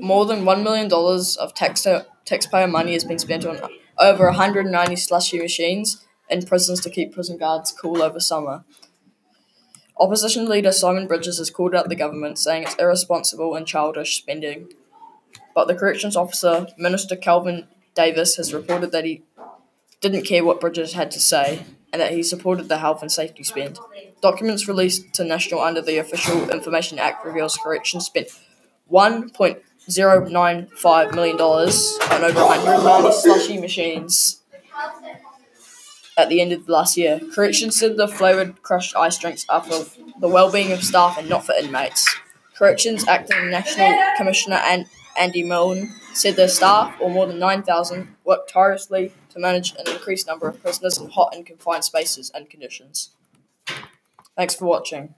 more than $1 million of tax- taxpayer money has been spent on over 190 slushy machines in prisons to keep prison guards cool over summer. Opposition leader Simon Bridges has called out the government, saying it's irresponsible and childish spending. But the corrections officer, Minister Kelvin Davis, has reported that he didn't care what Bridges had to say and that he supported the health and safety spend. Documents released to National under the Official Information Act reveals corrections spent $1.095 million on over 190 slushy machines at the end of last year. Corrections said the flavoured crushed ice drinks are for the well-being of staff and not for inmates. Corrections Acting National Commissioner Andy Milne said their staff, or more than 9,000, worked tirelessly to manage an increased number of prisoners in hot and confined spaces and conditions. Thanks for watching.